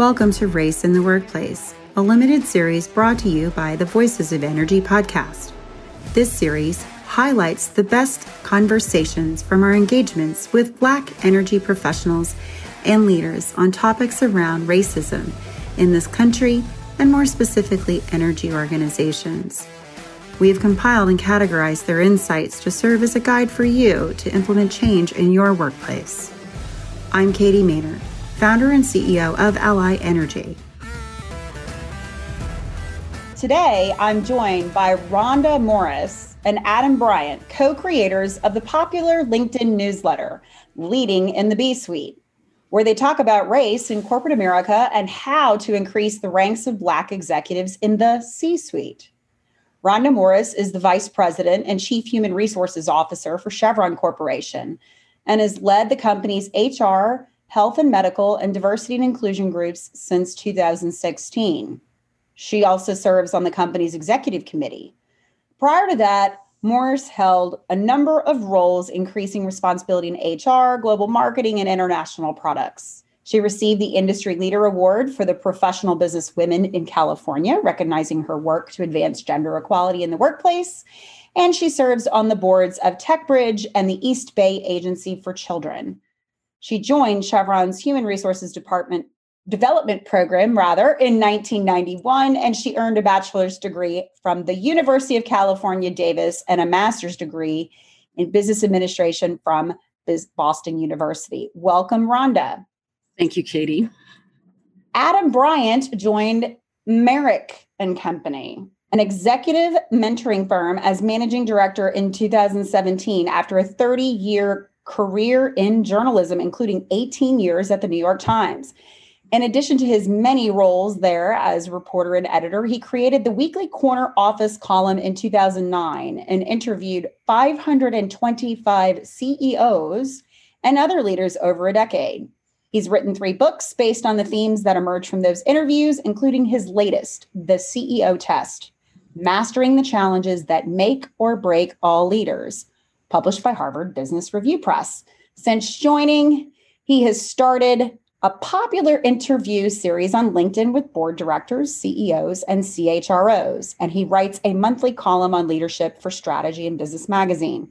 Welcome to Race in the Workplace, a limited series brought to you by the Voices of Energy podcast. This series highlights the best conversations from our engagements with Black energy professionals and leaders on topics around racism in this country and more specifically, energy organizations. We have compiled and categorized their insights to serve as a guide for you to implement change in your workplace. I'm Katie Mehnert, founder and CEO of Ally Energy. Today, I'm joined by Rhonda Morris and Adam Bryant, co creators of the popular LinkedIn newsletter, Leading in the B Suite where they talk about race in corporate America and how to increase the ranks of Black executives in the C suite. Rhonda Morris is the Vice President and Chief Human Resources Officer for Chevron Corporation and has led the company's HR, health and medical, and diversity and inclusion groups since 2016. She also serves on the company's executive committee. Prior to that, Morris held a number of roles increasing responsibility in HR, global marketing, and international products. She received the Industry Leader Award for the Professional Business Women in California, recognizing her work to advance gender equality in the workplace. And she serves on the boards of TechBridge and the East Bay Agency for Children. She joined Chevron's Human Resources Department development program rather in 1991 and she earned a bachelor's degree from the University of California Davis and a master's degree in business administration from Boston University. Welcome Rhonda. Thank you Katie. Adam Bryant joined Merryck and Company, an executive mentoring firm as managing director in 2017 after a 30-year career in journalism including 18 years at the New York Times. In addition to his many roles there as reporter and editor, he created the weekly Corner Office column in 2009 and interviewed 525 CEOs and other leaders over a decade. He's written three books based on the themes that emerge from those interviews, including his latest, The CEO Test Mastering the Challenges That Make or Break All Leaders, published by Harvard Business Review Press. Since joining, he has started a popular interview series on LinkedIn with board directors, CEOs, and CHROs. And he writes a monthly column on leadership for Strategy and Business Magazine.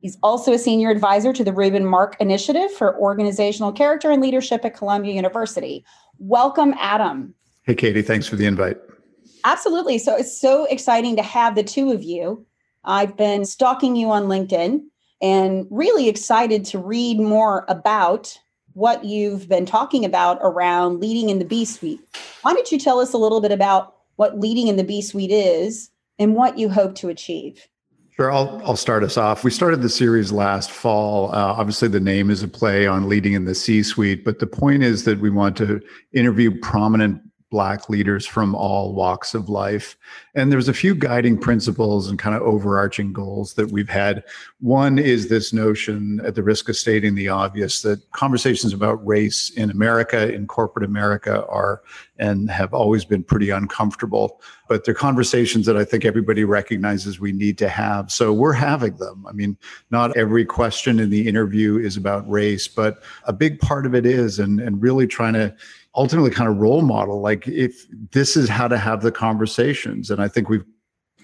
He's also a senior advisor to the Reuben Mark Initiative for Organizational Character and Leadership at Columbia University. Welcome, Adam. Hey, Katie. Thanks for the invite. Absolutely. So it's so exciting to have the two of you. I've been stalking you on LinkedIn and really excited to read more about what you've been talking about around leading in the B suite. Why don't you tell us a little bit about what leading in the B suite is and what you hope to achieve? Sure, I'll, I'll start us off. We started the series last fall. Uh, obviously, the name is a play on leading in the C suite, but the point is that we want to interview prominent black leaders from all walks of life. And there's a few guiding principles and kind of overarching goals that we've had. One is this notion at the risk of stating the obvious that conversations about race in america in corporate america are and have always been pretty uncomfortable. But they're conversations that i think everybody recognizes we need to have. So we're having them. I mean not every question in the interview is about race but a big part of it is and and really trying to ultimately kind of role model like if this is how to have the conversations. And i think we've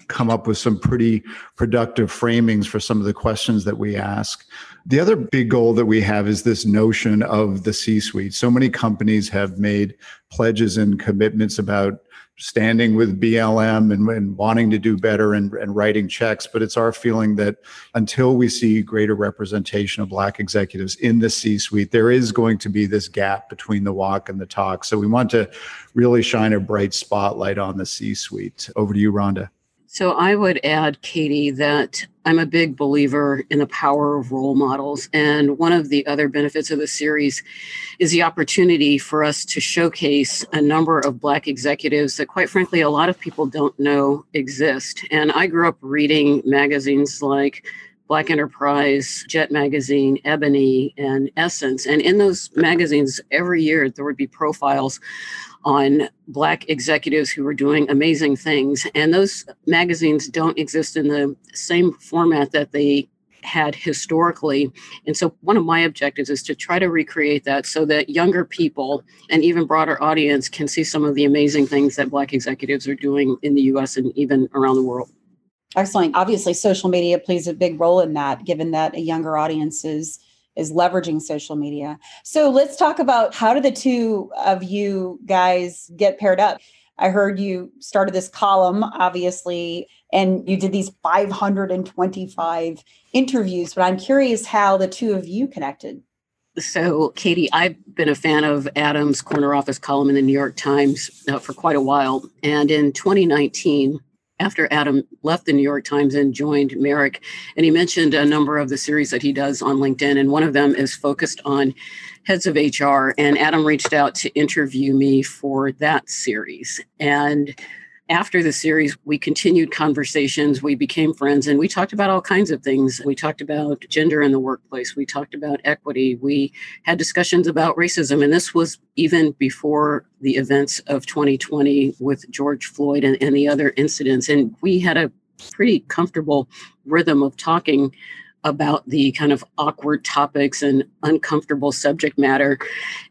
come up with some pretty productive framings for some of the questions that we ask. The other big goal that we have is this notion of the c suite so many companies have made pledges and commitments about standing with BLM and, and wanting to do better and, and, writing checks. But it's our feeling that until we see greater representation of Black executives in the C suite, there is going to be this gap between the walk and the talk. So we want to really shine a bright spotlight on the C suite. Over to you, Rhonda. So I would add, Katie, that I'm a big believer in the power of role models. And one of the other benefits of the series is the opportunity for us to showcase a number of Black executives that, quite frankly, a lot of people don't know exist. And I grew up reading magazines like Black Enterprise, Jet Magazine, Ebony, and Essence. And in those magazines, every year there would be profiles on Black executives who were doing amazing things. And those magazines don't exist in the same format that they had historically. And so, one of my objectives is to try to recreate that so that younger people and even broader audience can see some of the amazing things that Black executives are doing in the US and even around the world. Excellent. Obviously, social media plays a big role in that, given that a younger audience is is leveraging social media. So let's talk about how do the two of you guys get paired up? I heard you started this column, obviously, and you did these 525 interviews, but I'm curious how the two of you connected. So, Katie, I've been a fan of Adam's corner office column in the New York Times uh, for quite a while. And in 2019, after Adam left the New York Times and joined Merryck, and he mentioned a number of the series that he does on LinkedIn, and one of them is focused on heads of HR. And Adam reached out to interview me for that series. And after the series, we continued conversations. We became friends and we talked about all kinds of things. We talked about gender in the workplace. We talked about equity. We had discussions about racism. And this was even before the events of 2020 with George Floyd and, and the other incidents. And we had a pretty comfortable rhythm of talking about the kind of awkward topics and uncomfortable subject matter.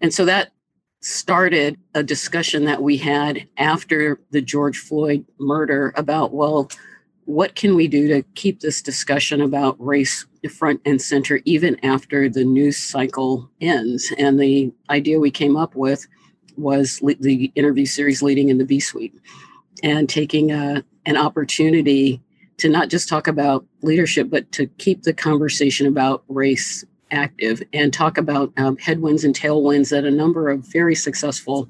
And so that started a discussion that we had after the George Floyd murder about, well, what can we do to keep this discussion about race front and center even after the news cycle ends? And the idea we came up with was the interview series leading in the B suite and taking a, an opportunity to not just talk about leadership, but to keep the conversation about race active and talk about um, headwinds and tailwinds that a number of very successful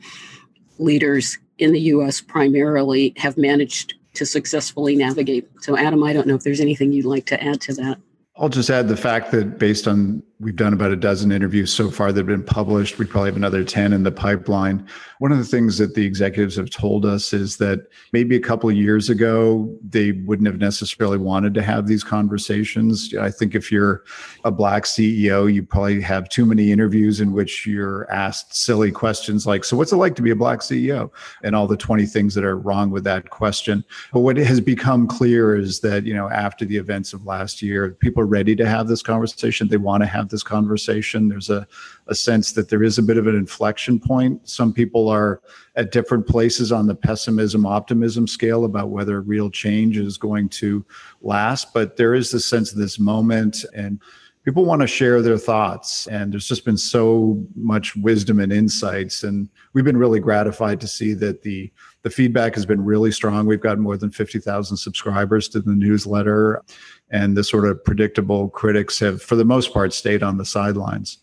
leaders in the US primarily have managed to successfully navigate. So, Adam, I don't know if there's anything you'd like to add to that. I'll just add the fact that based on we've done about a dozen interviews so far that have been published, we probably have another 10 in the pipeline. One of the things that the executives have told us is that maybe a couple of years ago, they wouldn't have necessarily wanted to have these conversations. I think if you're a Black CEO, you probably have too many interviews in which you're asked silly questions like, So, what's it like to be a Black CEO? And all the 20 things that are wrong with that question. But what has become clear is that, you know, after the events of last year, people are ready to have this conversation. They want to have this conversation. There's a, a sense that there is a bit of an inflection point. Some people are at different places on the pessimism optimism scale about whether real change is going to last. But there is the sense of this moment and people want to share their thoughts and there's just been so much wisdom and insights and we've been really gratified to see that the the feedback has been really strong we've got more than 50,000 subscribers to the newsletter and the sort of predictable critics have for the most part stayed on the sidelines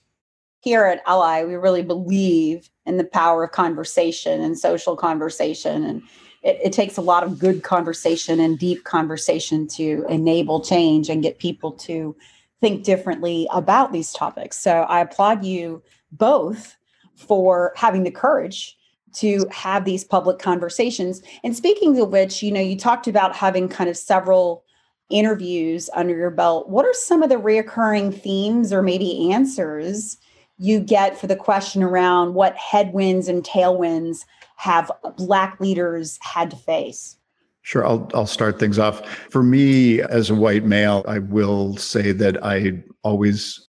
here at ally we really believe in the power of conversation and social conversation and it, it takes a lot of good conversation and deep conversation to enable change and get people to think differently about these topics. So I applaud you both for having the courage to have these public conversations. And speaking of which, you know, you talked about having kind of several interviews under your belt. What are some of the reoccurring themes or maybe answers you get for the question around what headwinds and tailwinds have Black leaders had to face? Sure, I'll I'll start things off. For me as a white male, I will say that I always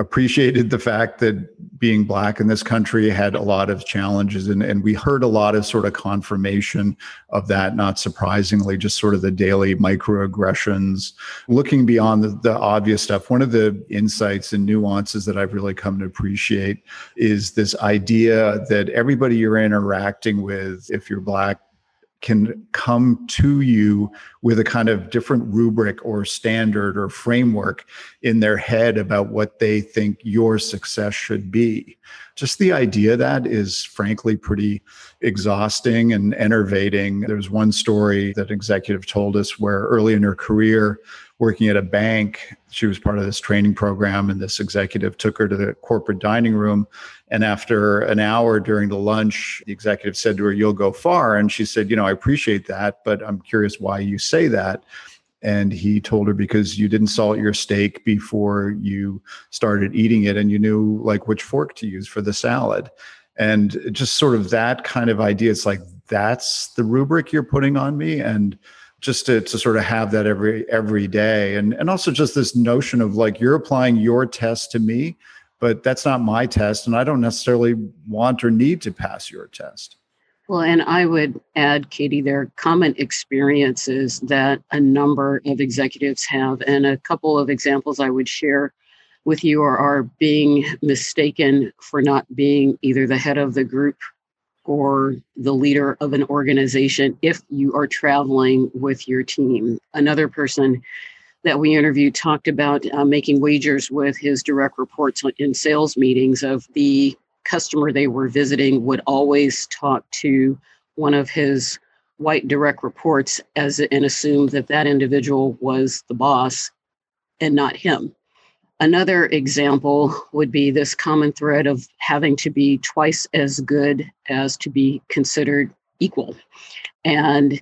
appreciated the fact that being black in this country had a lot of challenges and, and we heard a lot of sort of confirmation of that not surprisingly just sort of the daily microaggressions. Looking beyond the, the obvious stuff one of the insights and nuances that i've really come to appreciate is this idea that everybody you're interacting with if you're black can come to you with a kind of different rubric or standard or framework in their head about what they think your success should be. Just the idea that is frankly pretty exhausting and enervating. There's one story that executive told us where early in her career, working at a bank. She was part of this training program, and this executive took her to the corporate dining room. And after an hour during the lunch, the executive said to her, You'll go far. And she said, You know, I appreciate that, but I'm curious why you say that. And he told her, Because you didn't salt your steak before you started eating it, and you knew like which fork to use for the salad. And just sort of that kind of idea. It's like, that's the rubric you're putting on me. And just to, to sort of have that every every day. And and also just this notion of like you're applying your test to me but that's not my test and i don't necessarily want or need to pass your test. Well and i would add katie there are common experiences that a number of executives have and a couple of examples i would share with you are, are being mistaken for not being either the head of the group or the leader of an organization if you are traveling with your team. Another person that we interviewed talked about uh, making wagers with his direct reports in sales meetings of the customer they were visiting would always talk to one of his white direct reports as and assume that that individual was the boss and not him Another example would be this common thread of having to be twice as good as to be considered equal. And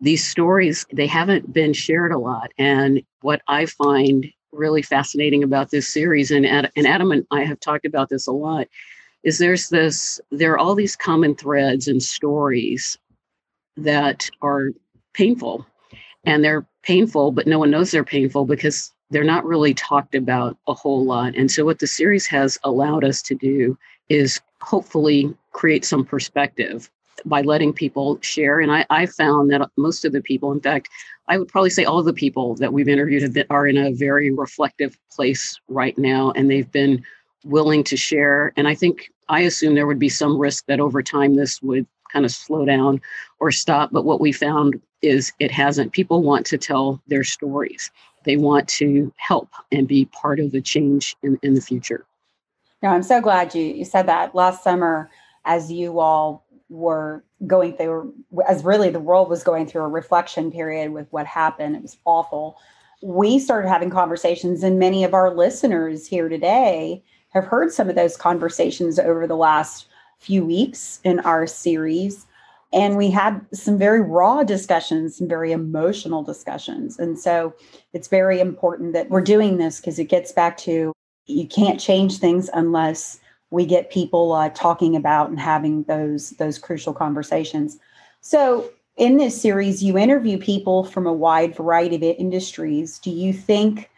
these stories, they haven't been shared a lot. And what I find really fascinating about this series, and, Ad, and Adam and I have talked about this a lot, is there's this, there are all these common threads and stories that are painful. And they're painful, but no one knows they're painful because they're not really talked about a whole lot. And so, what the series has allowed us to do is hopefully create some perspective by letting people share. And I, I found that most of the people, in fact, I would probably say all the people that we've interviewed are in a very reflective place right now, and they've been willing to share. And I think I assume there would be some risk that over time this would kind of slow down or stop. But what we found is it hasn't. People want to tell their stories they want to help and be part of the change in, in the future. No, I'm so glad you, you said that. Last summer, as you all were going through, as really the world was going through a reflection period with what happened, it was awful. We started having conversations, and many of our listeners here today have heard some of those conversations over the last few weeks in our series and we had some very raw discussions some very emotional discussions. And so it's very important that we're doing this because it gets back to you can't change things unless we get people uh, talking about and having those those crucial conversations. So in this series you interview people from a wide variety of industries. Do you think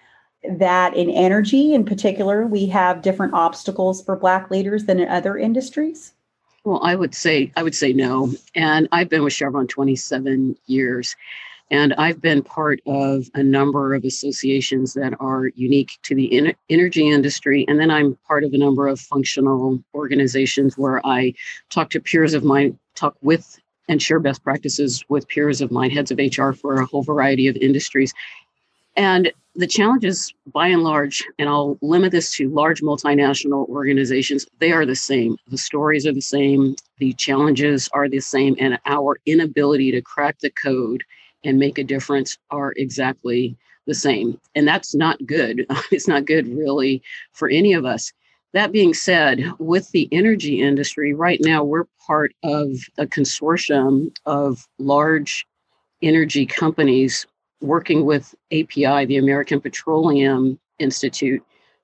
that in energy in particular we have different obstacles for black leaders than in other industries well, I would say I would say no. And I've been with Chevron 27 years. And I've been part of a number of associations that are unique to the in- energy industry. And then I'm part of a number of functional organizations where I talk to peers of mine, talk with and share best practices with peers of mine, heads of HR for a whole variety of industries. And the challenges, by and large, and I'll limit this to large multinational organizations, they are the same. The stories are the same, the challenges are the same, and our inability to crack the code and make a difference are exactly the same. And that's not good. It's not good, really, for any of us. That being said, with the energy industry, right now we're part of a consortium of large energy companies working with API, the American Petroleum Institute,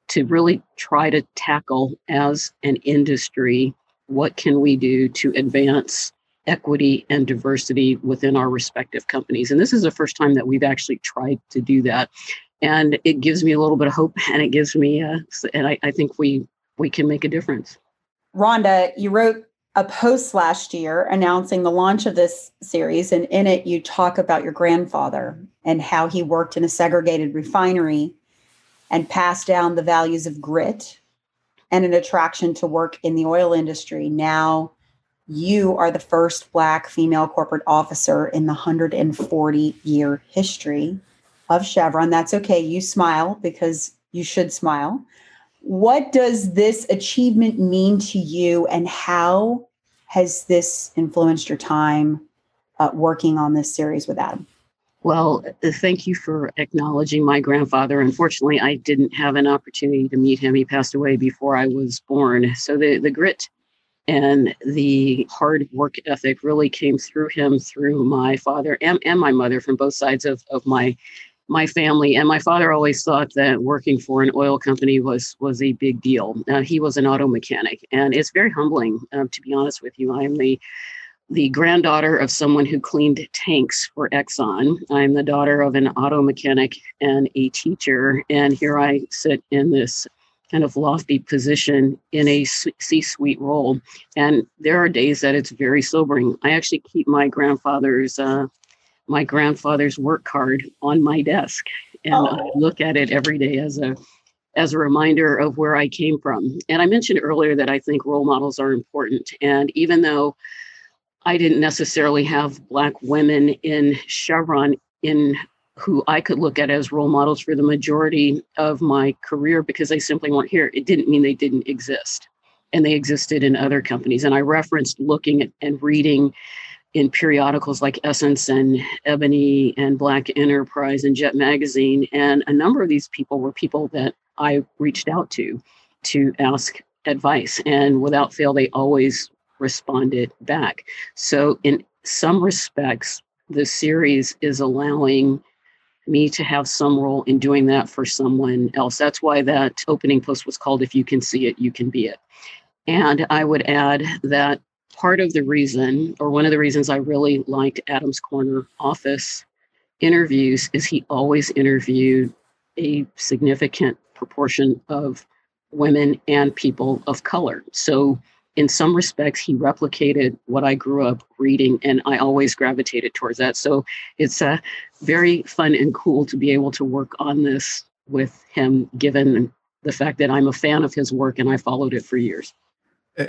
to really try to tackle as an industry what can we do to advance equity and diversity within our respective companies. And this is the first time that we've actually tried to do that. And it gives me a little bit of hope and it gives me, uh, and I, I think we, we can make a difference. Rhonda, you wrote a post last year announcing the launch of this series. And in it, you talk about your grandfather and how he worked in a segregated refinery and passed down the values of grit and an attraction to work in the oil industry. Now, you are the first Black female corporate officer in the 140 year history of Chevron. That's okay. You smile because you should smile. What does this achievement mean to you, and how has this influenced your time uh, working on this series with Adam? Well, thank you for acknowledging my grandfather. Unfortunately, I didn't have an opportunity to meet him. He passed away before I was born. So the, the grit and the hard work ethic really came through him through my father and, and my mother from both sides of, of my my family and my father always thought that working for an oil company was was a big deal uh, he was an auto mechanic and it's very humbling um, to be honest with you i am the the granddaughter of someone who cleaned tanks for Exxon. I'm the daughter of an auto mechanic and a teacher. And here I sit in this kind of lofty position in a C suite role. And there are days that it's very sobering. I actually keep my grandfather's. Uh, my grandfather's work card on my desk and oh. I look at it every day as a as a reminder of where I came from. And I mentioned earlier that I think role models are important. And even though I didn't necessarily have Black women in Chevron in who I could look at as role models for the majority of my career because they simply weren't here, it didn't mean they didn't exist. And they existed in other companies. And I referenced looking at and reading in periodicals like Essence and Ebony and Black Enterprise and Jet Magazine. And a number of these people were people that I reached out to to ask advice. And without fail, they always responded back. So, in some respects, the series is allowing me to have some role in doing that for someone else. That's why that opening post was called If You Can See It, You Can Be It. And I would add that part of the reason, or one of the reasons I really liked Adam's Corner office interviews, is he always interviewed a significant proportion of women and people of color. So, in some respects, he replicated what I grew up reading, and I always gravitated towards that. So, it's uh, very fun and cool to be able to work on this with him, given the fact that I'm a fan of his work and I followed it for years.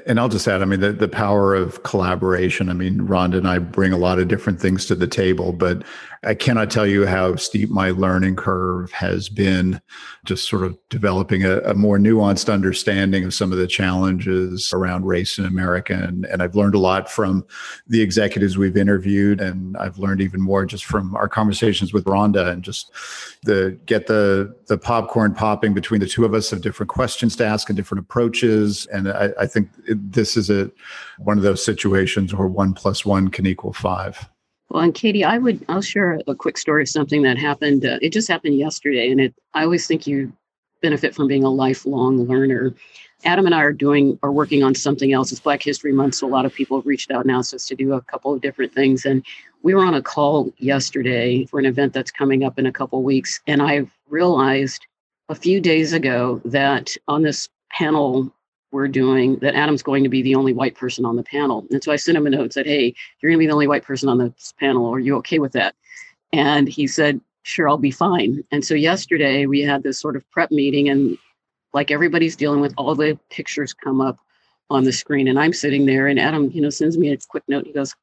And I'll just add, I mean, the, the power of collaboration. I mean, Rhonda and I bring a lot of different things to the table, but I cannot tell you how steep my learning curve has been just sort of developing a, a more nuanced understanding of some of the challenges around race in America. And, and I've learned a lot from the executives we've interviewed. And I've learned even more just from our conversations with Rhonda and just the get the, the popcorn popping between the two of us of different questions to ask and different approaches. And I, I think this is a, one of those situations where one plus one can equal five. Well, and Katie, I would I'll share a quick story of something that happened. Uh, it just happened yesterday, and it I always think you benefit from being a lifelong learner. Adam and I are doing are working on something else. It's Black History Month, so a lot of people have reached out now us to do a couple of different things. And we were on a call yesterday for an event that's coming up in a couple weeks, and I realized a few days ago that on this panel we're doing that Adam's going to be the only white person on the panel. And so I sent him a note and said, Hey, you're going to be the only white person on this panel. Are you okay with that? And he said, Sure, I'll be fine. And so yesterday we had this sort of prep meeting, and like everybody's dealing with, all the pictures come up on the screen. And I'm sitting there, and Adam, you know, sends me a quick note. He goes,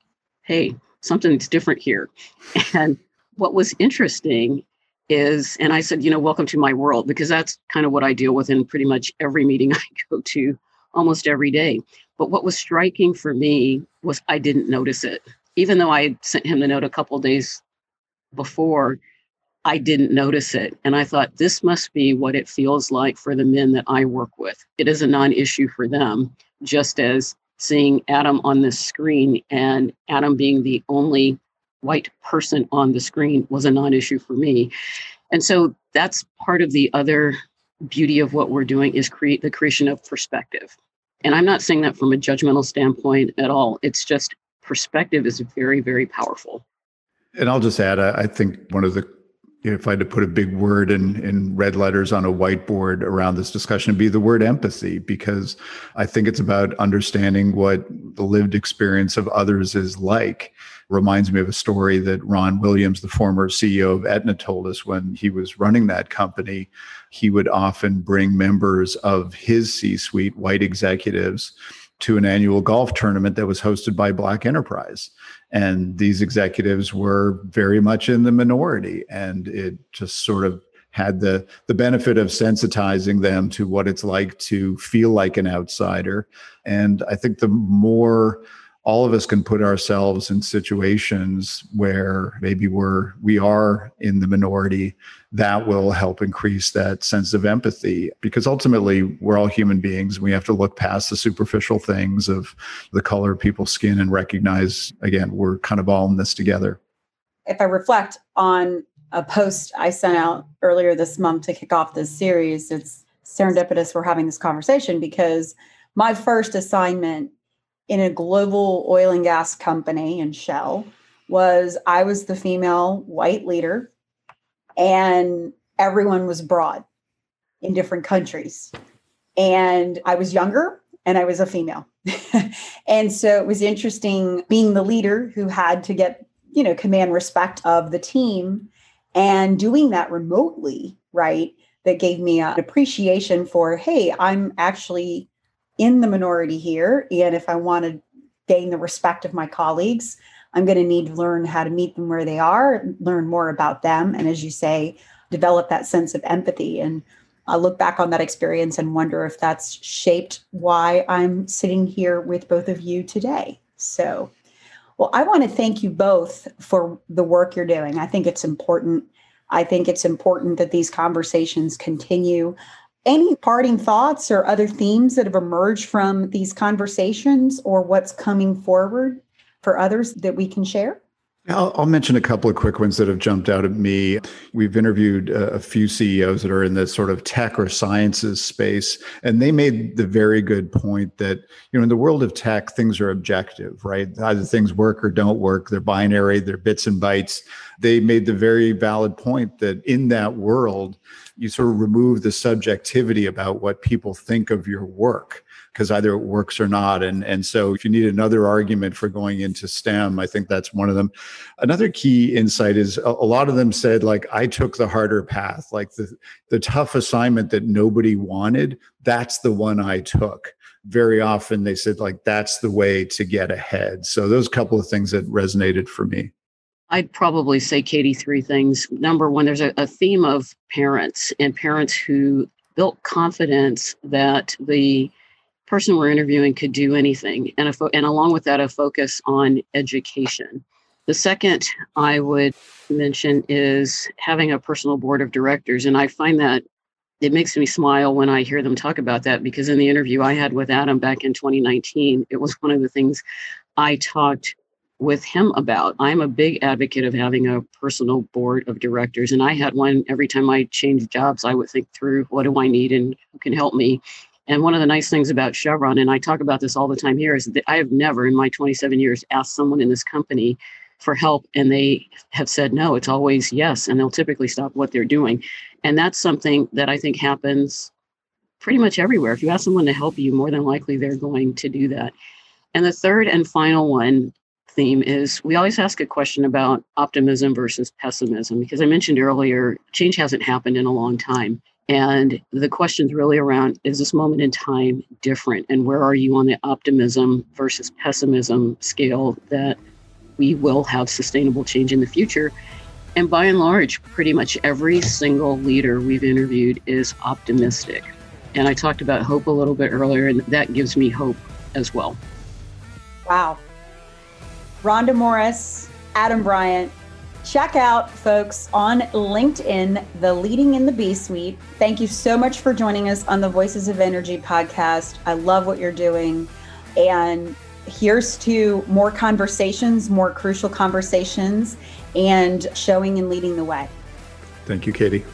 Hey, something's different here. And what was interesting is, and I said, you know, welcome to my world, because that's kind of what I deal with in pretty much every meeting I go to almost every day. But what was striking for me was I didn't notice it. Even though I had sent him the note a couple days before, I didn't notice it. And I thought, this must be what it feels like for the men that I work with. It is a non issue for them, just as seeing Adam on the screen and Adam being the only white person on the screen was a non-issue for me and so that's part of the other beauty of what we're doing is create the creation of perspective. And i'm not saying that from a judgmental standpoint at all. It's just perspective is very very powerful. And i'll just add i think one of the if I had to put a big word in, in red letters on a whiteboard around this discussion, it'd be the word empathy, because I think it's about understanding what the lived experience of others is like reminds me of a story that Ron Williams, the former CEO of Aetna, told us when he was running that company. He would often bring members of his C suite, white executives, to an annual golf tournament that was hosted by Black Enterprise. And these executives were very much in the minority. And it just sort of had the the benefit of sensitizing them to what it's like to feel like an outsider and i think the more all of us can put ourselves in situations where maybe we're we are in the minority that will help increase that sense of empathy. Because ultimately we're all human beings. We have to look past the superficial things of the color of people's skin and recognize again we're kind of all in this together. If i reflect on a post i sent out earlier this month to kick off this series it's serendipitous we're having this conversation because my first assignment in a global oil and gas company in Shell was I was the female white leader and everyone was broad in different countries. And I was younger and I was a female. and so it was interesting being the leader who had to get, you know, command respect of the team and doing that remotely, right? That gave me an appreciation for, hey, I'm actually in the minority here. And if I want to gain the respect of my colleagues, I'm going to need to learn how to meet them where they are, learn more about them. And as you say, develop that sense of empathy. And I look back on that experience and wonder if that's shaped why I'm sitting here with both of you today. So, well, I want to thank you both for the work you're doing. I think it's important. I think it's important that these conversations continue. Any parting thoughts or other themes that have emerged from these conversations or what's coming forward for others that we can share? I'll, I'll, mention a couple of quick ones that have jumped out at me. We've interviewed a, a, few CEOs that are in the sort of tech or sciences space, and they made the very good point that you know in the world of tech, things are objective, right? Either things work or don't work. They're binary. They're bits and bytes. They made the very valid point that in that world, you sort of remove the subjectivity about what people think of your work because either it works or not. And, and so if you need another argument for going into STEM, I think that's one of them. Another key insight is a, a lot of them said, like, I took the harder path, like the, the tough assignment that nobody wanted, that's the one I took very often they said like that's the way to get ahead so those couple of things that resonated for me I'd probably say, Katie, three things. Number one, there's a, a, theme of parents and parents who built confidence that the person we're interviewing could do anything, and a fo- and along with that, a focus on education. The second I would mention is having a personal board of directors, and I find that it makes me smile when I hear them talk about that because in the interview I had with Adam back in 2019, it was one of the things I talked with him about. I'm a big advocate of having a personal board of directors, and I had one every time I changed jobs. I would think through what do I need and who can help me. And one of the nice things about Chevron, and I talk about this all the time here, is that I have never in my 27 years asked someone in this company for help and they have said no. It's always yes, and they'll typically stop what they're doing. And that's something that I think happens pretty much everywhere. If you ask someone to help you, more than likely they're going to do that. And the third and final one theme is we always ask a question about optimism versus pessimism because I mentioned earlier change hasn't happened in a long time. And the question's really around is this moment in time different? And where are you on the optimism versus pessimism scale that we will have sustainable change in the future? And by and large, pretty much every single leader we've interviewed is optimistic. And I talked about hope a little bit earlier, and that gives me hope as well. Wow. Rhonda Morris, Adam Bryant. Check out, folks, on LinkedIn, the Leading in the B Suite. Thank you so much for joining us on the Voices of Energy podcast. I love what you're doing. And here's to more conversations, more crucial conversations, and showing and leading the way. Thank you, Katie.